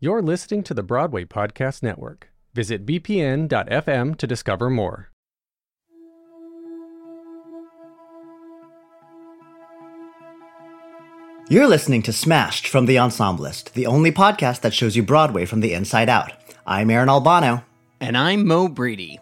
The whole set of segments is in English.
You're listening to the Broadway Podcast Network. Visit bpn.fm to discover more. You're listening to Smashed from The Ensemblist, the only podcast that shows you Broadway from the inside out. I'm Aaron Albano. And I'm Mo Brady.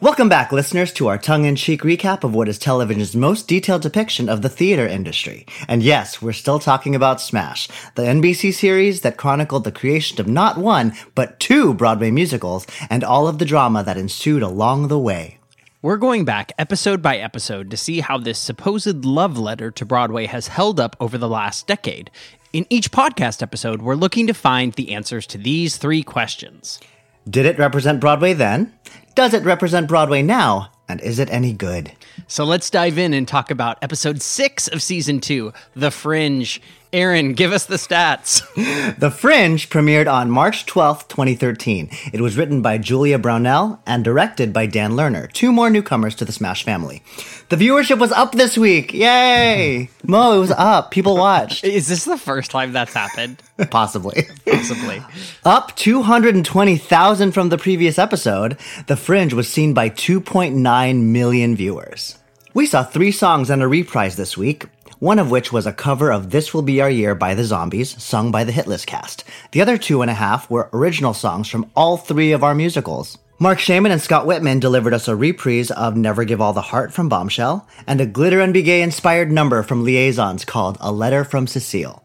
Welcome back, listeners, to our tongue in cheek recap of what is television's most detailed depiction of the theater industry. And yes, we're still talking about Smash, the NBC series that chronicled the creation of not one, but two Broadway musicals and all of the drama that ensued along the way. We're going back episode by episode to see how this supposed love letter to Broadway has held up over the last decade. In each podcast episode, we're looking to find the answers to these three questions. Did it represent Broadway then? Does it represent Broadway now? And is it any good? So let's dive in and talk about episode six of season two, The Fringe. Aaron, give us the stats. The Fringe premiered on March 12th, 2013. It was written by Julia Brownell and directed by Dan Lerner, two more newcomers to the Smash family. The viewership was up this week. Yay! Mo, it was up. People watched. Is this the first time that's happened? Possibly. Possibly. Up 220,000 from the previous episode, The Fringe was seen by 2.9 million viewers. We saw three songs and a reprise this week, one of which was a cover of This Will Be Our Year by the Zombies, sung by the Hitlist cast. The other two and a half were original songs from all three of our musicals. Marc Shaiman and Scott Wittman delivered us a reprise of Never Give All the Heart from Bombshell, and a Glitter and Be Gay inspired number from Liaisons called A Letter from Cecile.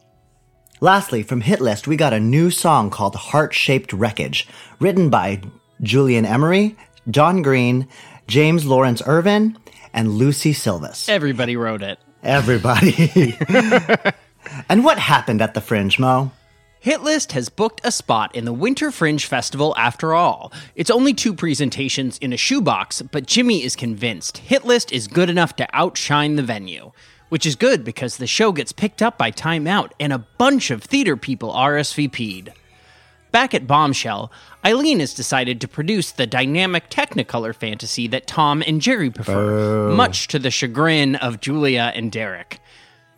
Lastly, from Hitlist, we got a new song called Heart Shaped Wreckage, written by Julian Emery, John Green, James Lawrence Irvin, and Lucie Silvas. Everybody wrote it. Everybody. and what happened at the Fringe, Mo? Hitlist has booked a spot in the Winter Fringe Festival after all. It's only two presentations in a shoebox, but Jimmy is convinced Hitlist is good enough to outshine the venue. Which is good because the show gets picked up by Time Out and a bunch of theater people RSVP'd. Back at Bombshell, Eileen has decided to produce the dynamic Technicolor fantasy that Tom and Jerry prefer, oh. much to the chagrin of Julia and Derek.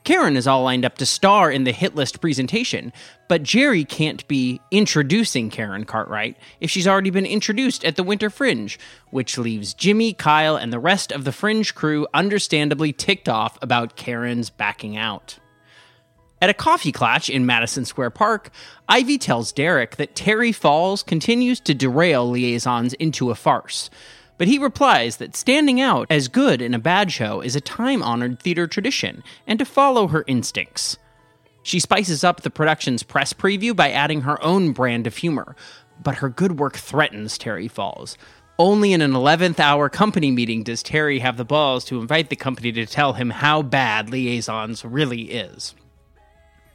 Karen is all lined up to star in the hit list presentation, but Jerry can't be introducing Karen Cartwright if she's already been introduced at the Winter Fringe, which leaves Jimmy, Kyle, and the rest of the Fringe crew understandably ticked off about Karen's backing out. At a coffee clutch in Madison Square Park, Ivy tells Derek that Terry Falls continues to derail liaisons into a farce. But he replies that standing out as good in a bad show is a time honored theater tradition and to follow her instincts. She spices up the production's press preview by adding her own brand of humor, but her good work threatens Terry Falls. Only in an 11th hour company meeting does Terry have the balls to invite the company to tell him how bad Liaisons really is.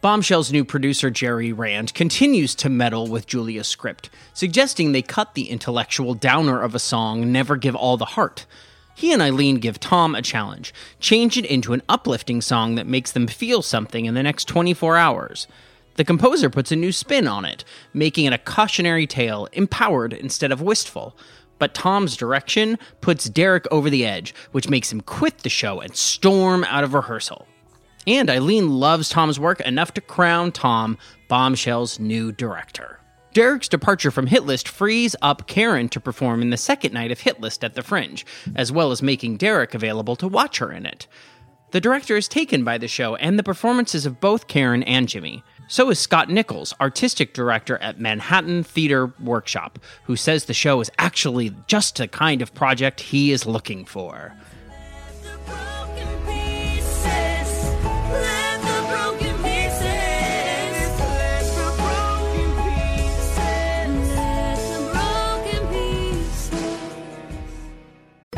Bombshell's new producer, Jerry Rand, continues to meddle with Julia's script, suggesting they cut the intellectual downer of a song, Never Give All the Heart. He and Eileen give Tom a challenge change it into an uplifting song that makes them feel something in the next 24 hours. The composer puts a new spin on it, making it a cautionary tale, empowered instead of wistful. But Tom's direction puts Derek over the edge, which makes him quit the show and storm out of rehearsal. And Eileen loves Tom's work enough to crown Tom Bombshell's new director. Derek's departure from Hitlist frees up Karen to perform in the second night of Hitlist at the Fringe, as well as making Derek available to watch her in it. The director is taken by the show and the performances of both Karen and Jimmy. So is Scott Nichols, artistic director at Manhattan Theater Workshop, who says the show is actually just the kind of project he is looking for.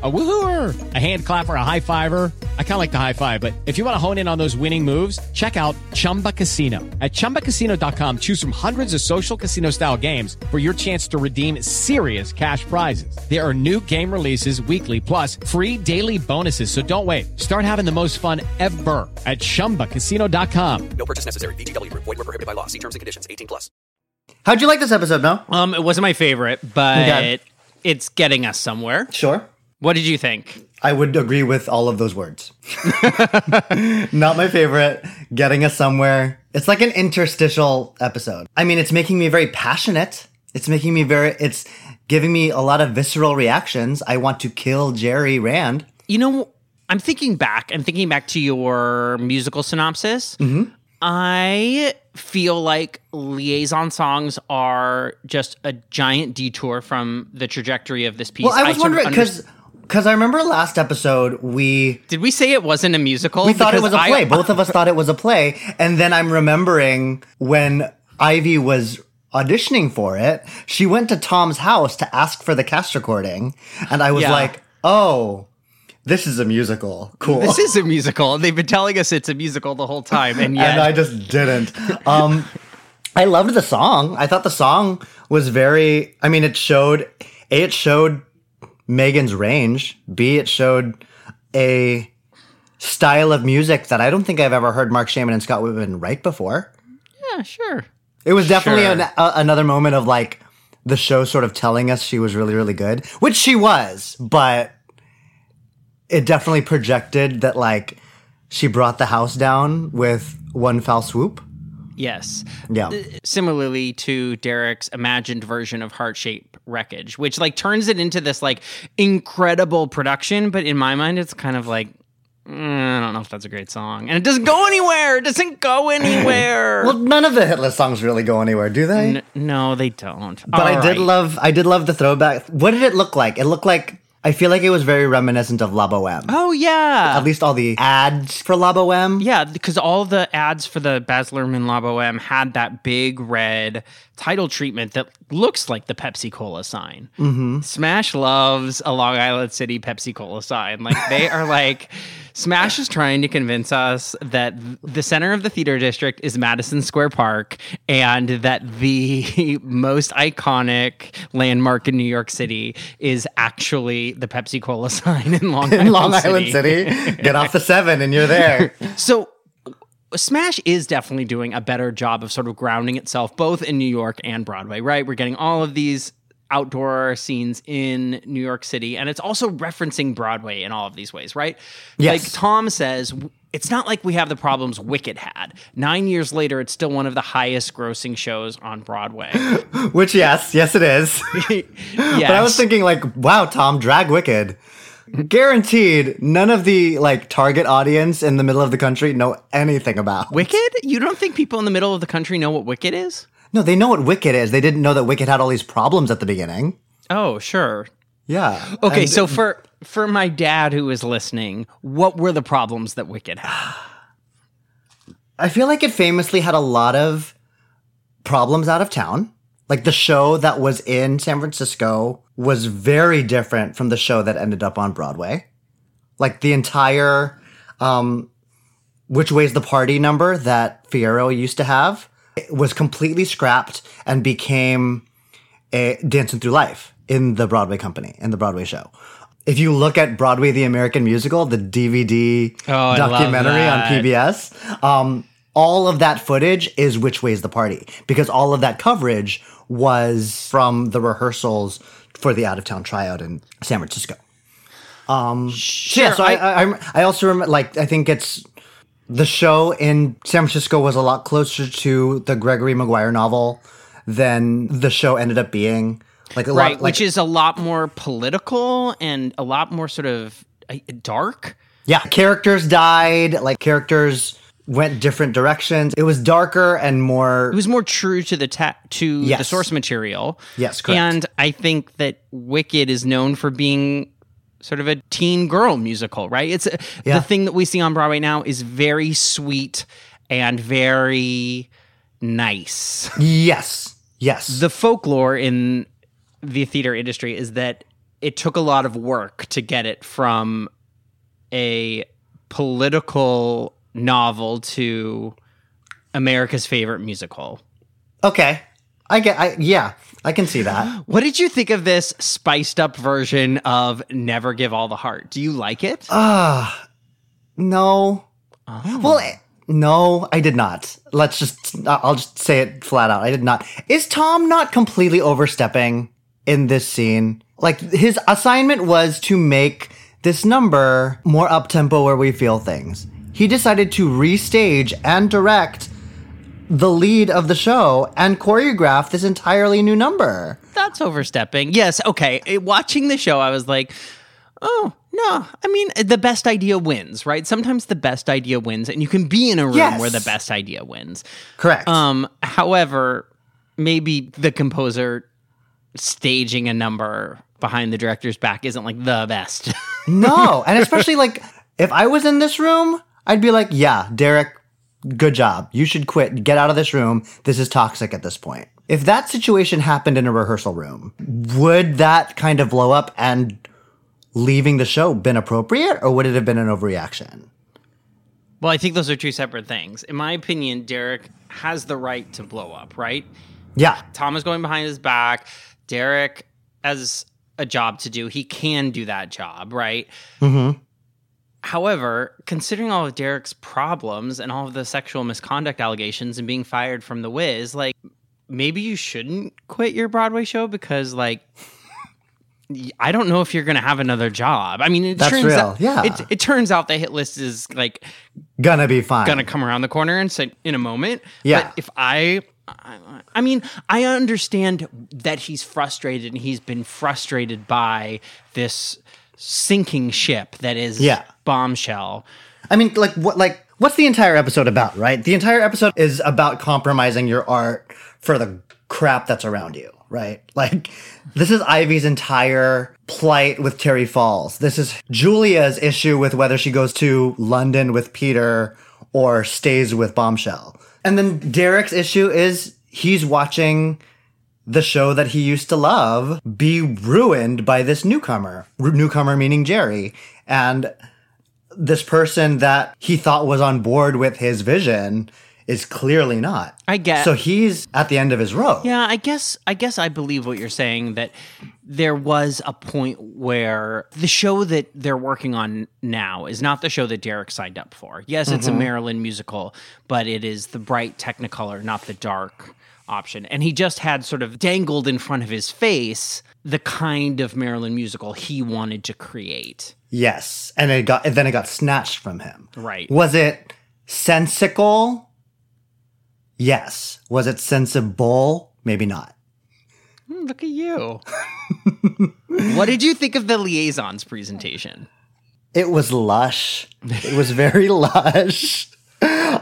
A woohooer, a hand clapper, a high fiver. I kind of like the high five, but if you want to hone in on those winning moves, check out Chumba Casino. At chumbacasino.com, choose from hundreds of social casino style games for your chance to redeem serious cash prizes. There are new game releases weekly, plus free daily bonuses. So don't wait. Start having the most fun ever at chumbacasino.com. No purchase necessary. VGW Group. Void were prohibited by law. See terms and conditions. 18 plus. How'd you like this episode, Mel? Um, it wasn't my favorite, but Okay. it's getting us somewhere. Sure. What did you think? I would agree with all of those words. Not my favorite. Getting us somewhere. It's like an interstitial episode. I mean, it's making me very passionate. It's making me very, it's giving me a lot of visceral reactions. I want to kill Jerry Rand. You know, I'm thinking back. I'm thinking back to your musical synopsis. Mm-hmm. I feel like liaison songs are just a giant detour from the trajectory of this piece. Well, I was of wondering under- because because I remember last episode we did we say it wasn't a musical? we thought it was a play. Both of us thought it was a play, and then I'm remembering when Ivy was auditioning for it, she went to Tom's house to ask for the cast recording, and I was Yeah. like, "Oh, this is a musical. Cool." This is a musical. They've been telling us it's a musical the whole time, and yet and I just didn't. Um, I loved the song. I thought the song was very. I mean, it showed a. It showed Megan's range. B. It showed a style of music that I don't think I've ever heard Marc Shaiman and Scott Wittman write before. yeah, sure. It was definitely Sure. an, a, another moment of like the show sort of telling us she was really, really good, which she was, but it definitely projected that like she brought the house down with one foul swoop. Yes. Yeah. Similarly to Derek's imagined version of Heart Shape Wreckage, which like turns it into this like incredible production, but in my mind, it's kind of like. mm, I don't know if that's a great song, and it doesn't go anywhere. It doesn't go anywhere. Well, none of the hit list songs really go anywhere, do they? N- no, they don't. but I did love I did love the throwback. What did it look like? It looked like I feel like it was very reminiscent of La Boheme. Oh yeah, At least all the ads for La Boheme. Yeah, because all the ads for the Baz Luhrmann La Boheme had that big red title treatment that looks like the Pepsi Cola sign. Mm-hmm. Smash loves a Long Island City Pepsi Cola sign. Like they are like, Smash is trying to convince us that the center of the theater district is Madison Square Park and that the most iconic landmark in New York City is actually the Pepsi Cola sign in Long In Island Long City. Island City. Get off the seven and you're there. So Smash is definitely doing a better job of sort of grounding itself both in New York and Broadway, right? We're getting all of these outdoor scenes in New York City and it's also referencing Broadway in all of these ways, right? Yes. Like Tom says, it's not like we have the problems Wicked had. 9 years later it's still one of the highest grossing shows on Broadway. Which yes, yes it is. yes. But I was thinking like, wow, Tom, drag Wicked. Guaranteed none of the like target audience in the middle of the country know anything about. Wicked? You don't think people in the middle of the country know what Wicked is? No, they know what Wicked is. They didn't know that Wicked had all these problems at the beginning. Oh, sure. Yeah. Okay, And- so for for my dad who is listening, what were the problems that Wicked had? I feel like it famously had a lot of problems out of town. Like the show that was in San Francisco was very different from the show that ended up on Broadway. Like the entire um Which Way's the Party number that Fiyero used to have was completely scrapped and became a Dancing Through Life in the Broadway company, in the Broadway show. If you look at Broadway the American Musical, the DVD Oh, documentary on. PBS, um, all of that footage is Which Way's the Party because all of that coverage was from the rehearsals for the out of town tryout in San Francisco. Um, so yeah, so I, I, I, I also remember, like, I think it's the show in San Francisco was a lot closer to the Gregory Maguire novel than the show ended up being. Like, a right, lot, like, which is a lot more political and a lot more sort of uh, dark. Yeah, characters died, like characters went different directions. It was darker and more It was more true to the ta- to the source material. Yes, correct. And I think that Wicked is known for being sort of a teen girl musical, right? It's Yeah. the thing that we see on Broadway now is very sweet and very nice. Yes. Yes. The folklore in the theater industry is that it took a lot of work to get it from a political novel to America's favorite musical. okay. I get I yeah, I can see that. What did you think of this spiced up version of Never Give All the Heart? Do you like it? Uh no. Oh. Well, eh, no, I did not. Let's just I'll just say it flat out. I did not. Is Tom not completely overstepping in this scene? Like his assignment was to make this number more up tempo where we feel things. He decided to restage and direct the lead of the show and choreograph this entirely new number. That's overstepping. Yes, okay. Eh, Watching the show, I was like, oh, no. I mean, the best idea wins, right? Sometimes the best idea wins, and you can be in a room Yes. where the best idea wins. Correct. Um, however, maybe the composer staging a number behind the director's back isn't like the best. No, and especially like if I was in this room, I'd be like, "Yeah, Derek, good job. You should quit. Get out of this room. This is toxic at this point." If that situation happened in a rehearsal room, would that kind of blow up and leaving the show been appropriate or would it have been an overreaction? well, I think those are two separate things. In my opinion, Derek has the right to blow up, right? Yeah. Tom is going behind his back. Derek has a job to do. He can do that job, right? Mhm. However, considering all of Derek's problems and all of the sexual misconduct allegations and being fired from the Wiz, like maybe you shouldn't quit your Broadway show because, like, I don't know if you're going to have another job. I mean, it That's turns real, out, yeah. it, it turns out the hit list is like Gonna be fine. gonna come around the corner and say in a moment. Yeah. But if I, I, I mean, I understand that he's frustrated and he's been frustrated by this sinking ship that is Yeah. bombshell. I mean, like what? Like what's the entire episode about? Right? The entire episode is about compromising your art for the crap that's around you. Right? Like this is Ivy's entire plight with Terry Falls. This is Julia's issue with whether she goes to London with Peter or stays with Bombshell. And then Derek's issue is he's watching the show that he used to love be ruined by this newcomer. Newcomer meaning Jerry. And this person that he thought was on board with his vision is clearly not. I guess. So he's at the end of his rope. Yeah, I guess I guess I believe what you're saying that there was a point where the show that they're working on now is not the show that Derek signed up for. Yes, it's a mm-hmm. Marilyn musical, but it is the bright Technicolor, not the dark option. And he just had sort of dangled in front of his face the kind of Marilyn musical he wanted to create. Yes. And it got and then it got snatched from him. Right. Was it sensical? Yes. Was it sensible? Maybe not. Hmm, Look at you. what did you think of the liaisons presentation? It was lush. It was very lush.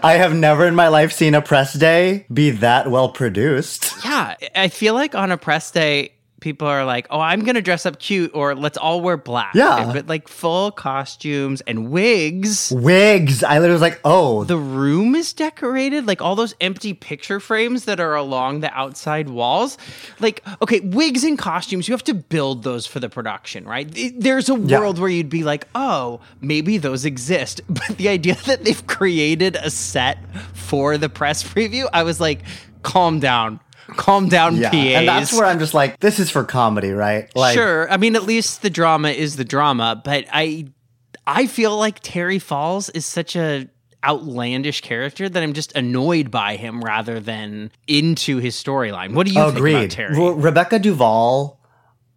I have never in my life seen a press day be that well produced. Yeah, I feel like on a press day, people are like, "Oh, I'm gonna dress up cute," or "Let's all wear black." Yeah. but like full costumes and wigs. Wigs. I literally was like, oh, The room is decorated, like all those empty picture frames that are along the outside walls. Like, okay, wigs and costumes, you have to build those for the production, right? There's a Yeah. world where you'd be like, oh, maybe those exist. But the idea that they've created a set for the press preview, I was like, calm down. Calm down, yeah. PAs. And that's where I'm just like, this is for comedy, right? Like, sure. I mean, at least the drama is the drama, but I I feel like Terry Falls is such a outlandish character that I'm just annoyed by him rather than into his storyline. What do you think about. Terry? Re- Rebecca Duvall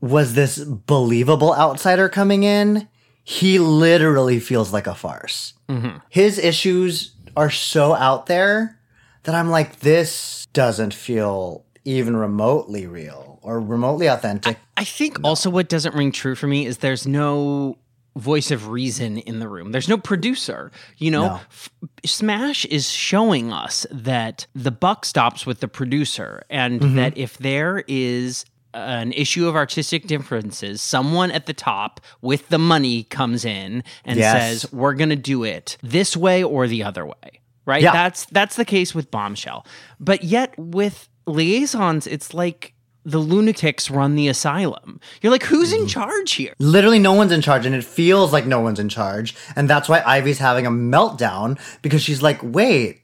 was this believable outsider coming in. He literally feels like a farce. Mm-hmm. His issues are so out there that I'm like, this doesn't feel even remotely real or remotely authentic. I think also what doesn't ring true for me is there's no voice of reason in the room. There's no producer. You know, No. F- Smash is showing us that the buck stops with the producer and Mm-hmm. that if there is an issue of artistic differences, someone at the top with the money comes in and Yes. says, "We're going to do it this way or the other way." Right? Yeah. That's that's the case with Bombshell. But yet with Liaisons, it's like the lunatics run the asylum. You're like, who's Mm-hmm. in charge here? Literally, no one's in charge, and it feels like no one's in charge. And that's why Ivy's having a meltdown because she's like, wait,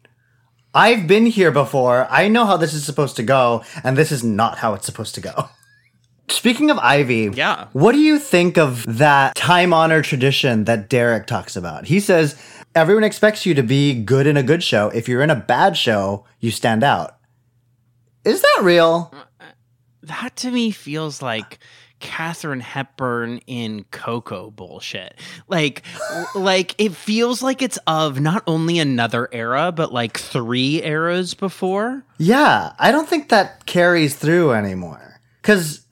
I've been here before. I know how this is supposed to go, and this is not how it's supposed to go. Speaking of Ivy, Yeah. what do you think of that time honored tradition that Derek talks about? He says, everyone expects you to be good in a good show. If you're in a bad show, you stand out. Is that real? Uh, that to me feels like Katharine Hepburn in Coco bullshit. Like, like it feels like it's of not only another era, but like three eras before. Yeah, I don't think that carries through anymore. Because,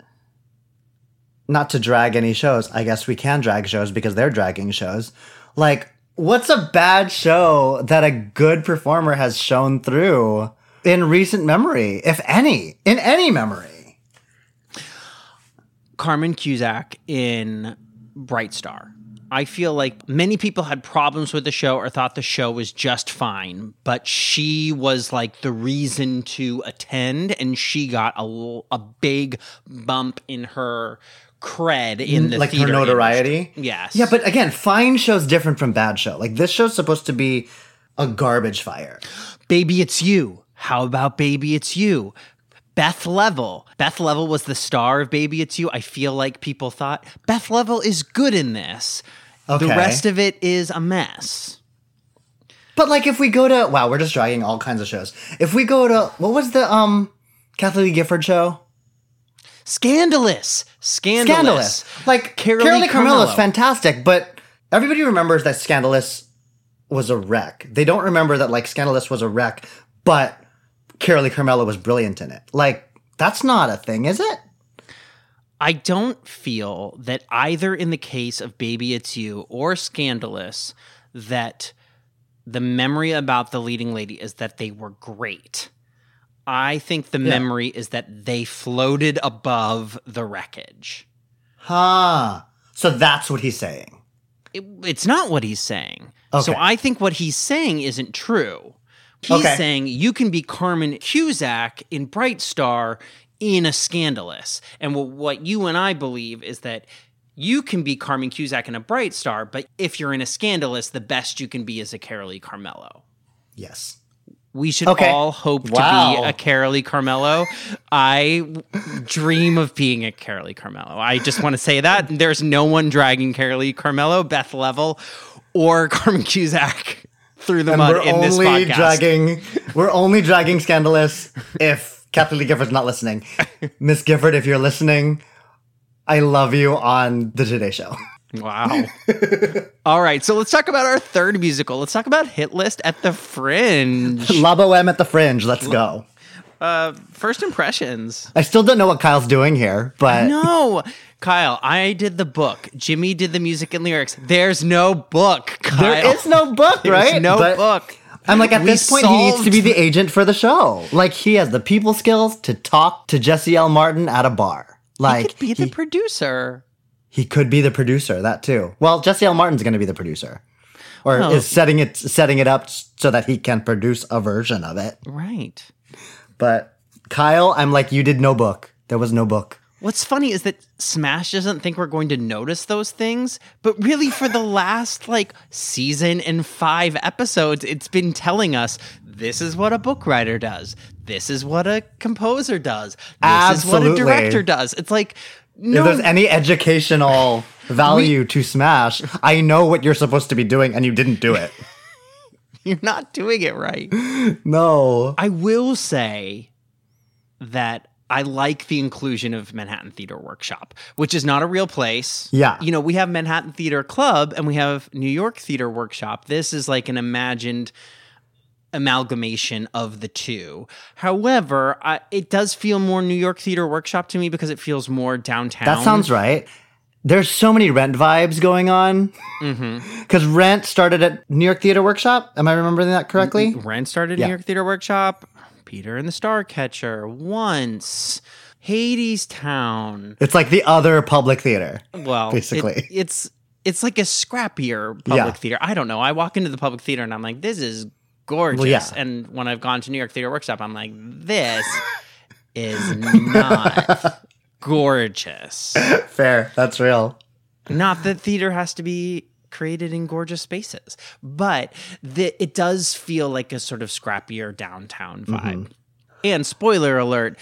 not to drag any shows, I guess we can drag shows because they're dragging shows. Like, what's a bad show that a good performer has shown through in recent memory, if any, in any memory? Carmen Cusack in Bright Star. I feel like many people had problems with the show or thought the show was just fine, but she was like the reason to attend, and she got a, a big bump in her cred in the like her notoriety. industry. Yes. Yeah, but again, fine show's different from bad show. Like this show's supposed to be a garbage fire. Baby, it's you. How about Baby, it's you? Beth Leavel. Beth Leavel was the star of Baby, It's You. I feel like people thought Beth Leavel is good in this. Okay. The rest of it is a mess. But like if we go to wow, we're just dragging all kinds of shows. If we go to what was the um Kathie Lee Gifford show? Scandalous. Scandalous. Scandalous. Like Carolee Carolee Carmello is fantastic, but everybody remembers that Scandalous was a wreck. They don't remember that like Scandalous was a wreck, but Carolee Carmello was brilliant in it. Like that's not a thing, is it? I don't feel that either in the case of Baby It's You or Scandalous that the memory about the leading lady is that they were great. I think the memory is that they floated above the wreckage. Huh. So that's what he's saying. It- it's not what he's saying. So I think what he's saying isn't true. He's Okay. saying you can be Carmen Cusack in Bright Star in a Scandalous. And what, what you and I believe is that you can be Carmen Cusack in a Bright Star, but if you're in a Scandalous, the best you can be is a Carolee Carmello. Yes. We should Okay. all hope to be a Carolee Carmello. I dream of being a Carolee Carmello. I just want to say that there's no one dragging Carolee Carmello, Beth Leavel, or Carmen Cusack through the And mud we're in this only podcast. dragging we're only dragging Scandalous if Kathie Lee Gifford's not listening. Miss Gifford, if you're listening, I love you on the Today Show. Wow. all right, so let's talk about our third musical. Let's talk about Hit List at the Fringe. La Boheme at the Fringe. Let's go. Uh, first impressions. I still don't know what Kyle's doing here, but No, Kyle, I did the book. Jimmy did the music and lyrics. There's no book. Kyle. there is no book, There's right? no But book. I'm like, at We this point, he needs to be the agent for the show. Like, he has the people skills to talk to Jesse L. Martin at a bar. Like, he could be the he, producer. He could be the producer. That too. Well, Jesse L. Martin's going to be the producer, or Well- is setting it setting it up so that he can produce a version of it. Right. But Kyle, I'm like, you did no book. There was no book. What's funny is that Smash doesn't think we're going to notice those things, but really for the last like season and five episodes, it's been telling us this is what a book writer does. This is what a composer does. This is what a director does. It's like If there's any educational value to Smash, I know what you're supposed to be doing, and you didn't do it. you're not doing it right. No. I will say that I like the inclusion of Manhattan Theater Workshop, which is not a real place. Yeah. You know, we have Manhattan Theater Club and we have New York Theater Workshop. This is like an imagined amalgamation of the two. However, I, it does feel more New York Theater Workshop to me because it feels more downtown. That sounds right. There's so many Rent vibes going on. Mm-hmm. Because Rent started at New York Theater Workshop. Am I remembering that correctly? Rent started Yeah. New York Theater Workshop. Peter and the Starcatcher once. Hadestown. It's like the other public theater. Well, it- Basically. it's it's like a scrappier public Yeah. theater. I don't know. I walk into the public theater and I'm like, this is gorgeous. Well, yeah. And when I've gone to New York Theater Workshop, I'm like, this is not gorgeous. Fair. That's real. Not that theater has to be created in gorgeous spaces, but the, it does feel like a sort of scrappier downtown vibe. Mm-hmm. And spoiler alert,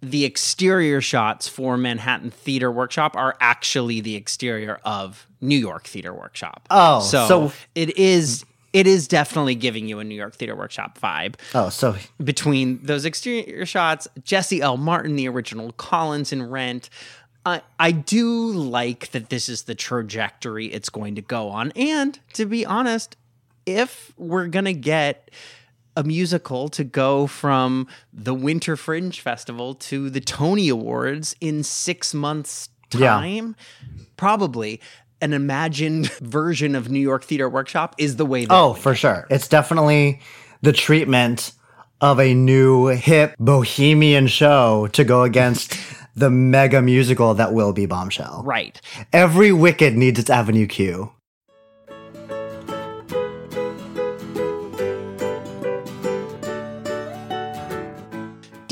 the exterior shots for Manhattan Theater Workshop are actually the exterior of New York Theater Workshop. Oh, so, so- it is it is definitely giving you a New York Theater Workshop vibe Oh, so between those exterior shots, Jesse L. Martin, the original Collins in Rent. I I do like that this is the trajectory it's going to go on. And to be honest, if we're going to get a musical to go from the Winter Fringe Festival to the Tony Awards in six months' Yeah. time, probably an imagined version of New York Theater Workshop is the way that Oh, for sure. It's definitely the treatment of a new hip bohemian show to go against the mega musical that will be Bombshell. right. Every Wicked needs its Avenue Q.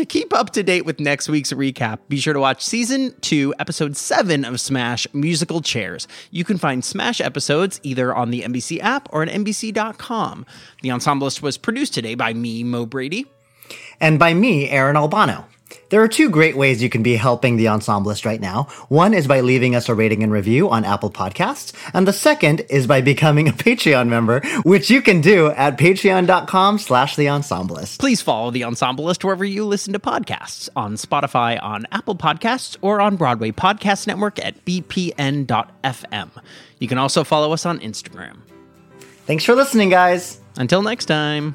keep up to date with next week's recap, be sure to watch season 2, episode 7 of Smash Musical Chairs. You can find Smash episodes either on the NBC app or at NBC.com. The Ensemblist was produced today by me, Mo Brady. And by me, Aaron Albano. There are two great ways you can be helping the ensemblist right now. One is by leaving us a rating and review on Apple Podcasts, and the second is by becoming a Patreon member, which you can do at patreon.com slash the ensemblist. Please follow The Ensemblist wherever you listen to podcasts on Spotify, on Apple Podcasts, or on Broadway Podcast Network at bpn.fm. You can also follow us on Instagram. Thanks for listening, guys. Until next time.